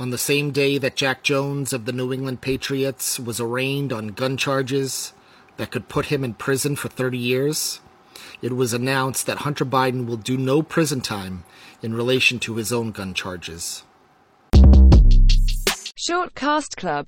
On the same day that Jack Jones of the New England Patriots was arraigned on gun charges that could put him in prison for 30 years, it was announced that Hunter Biden will do no prison time in relation to his own gun charges. Short Cast Club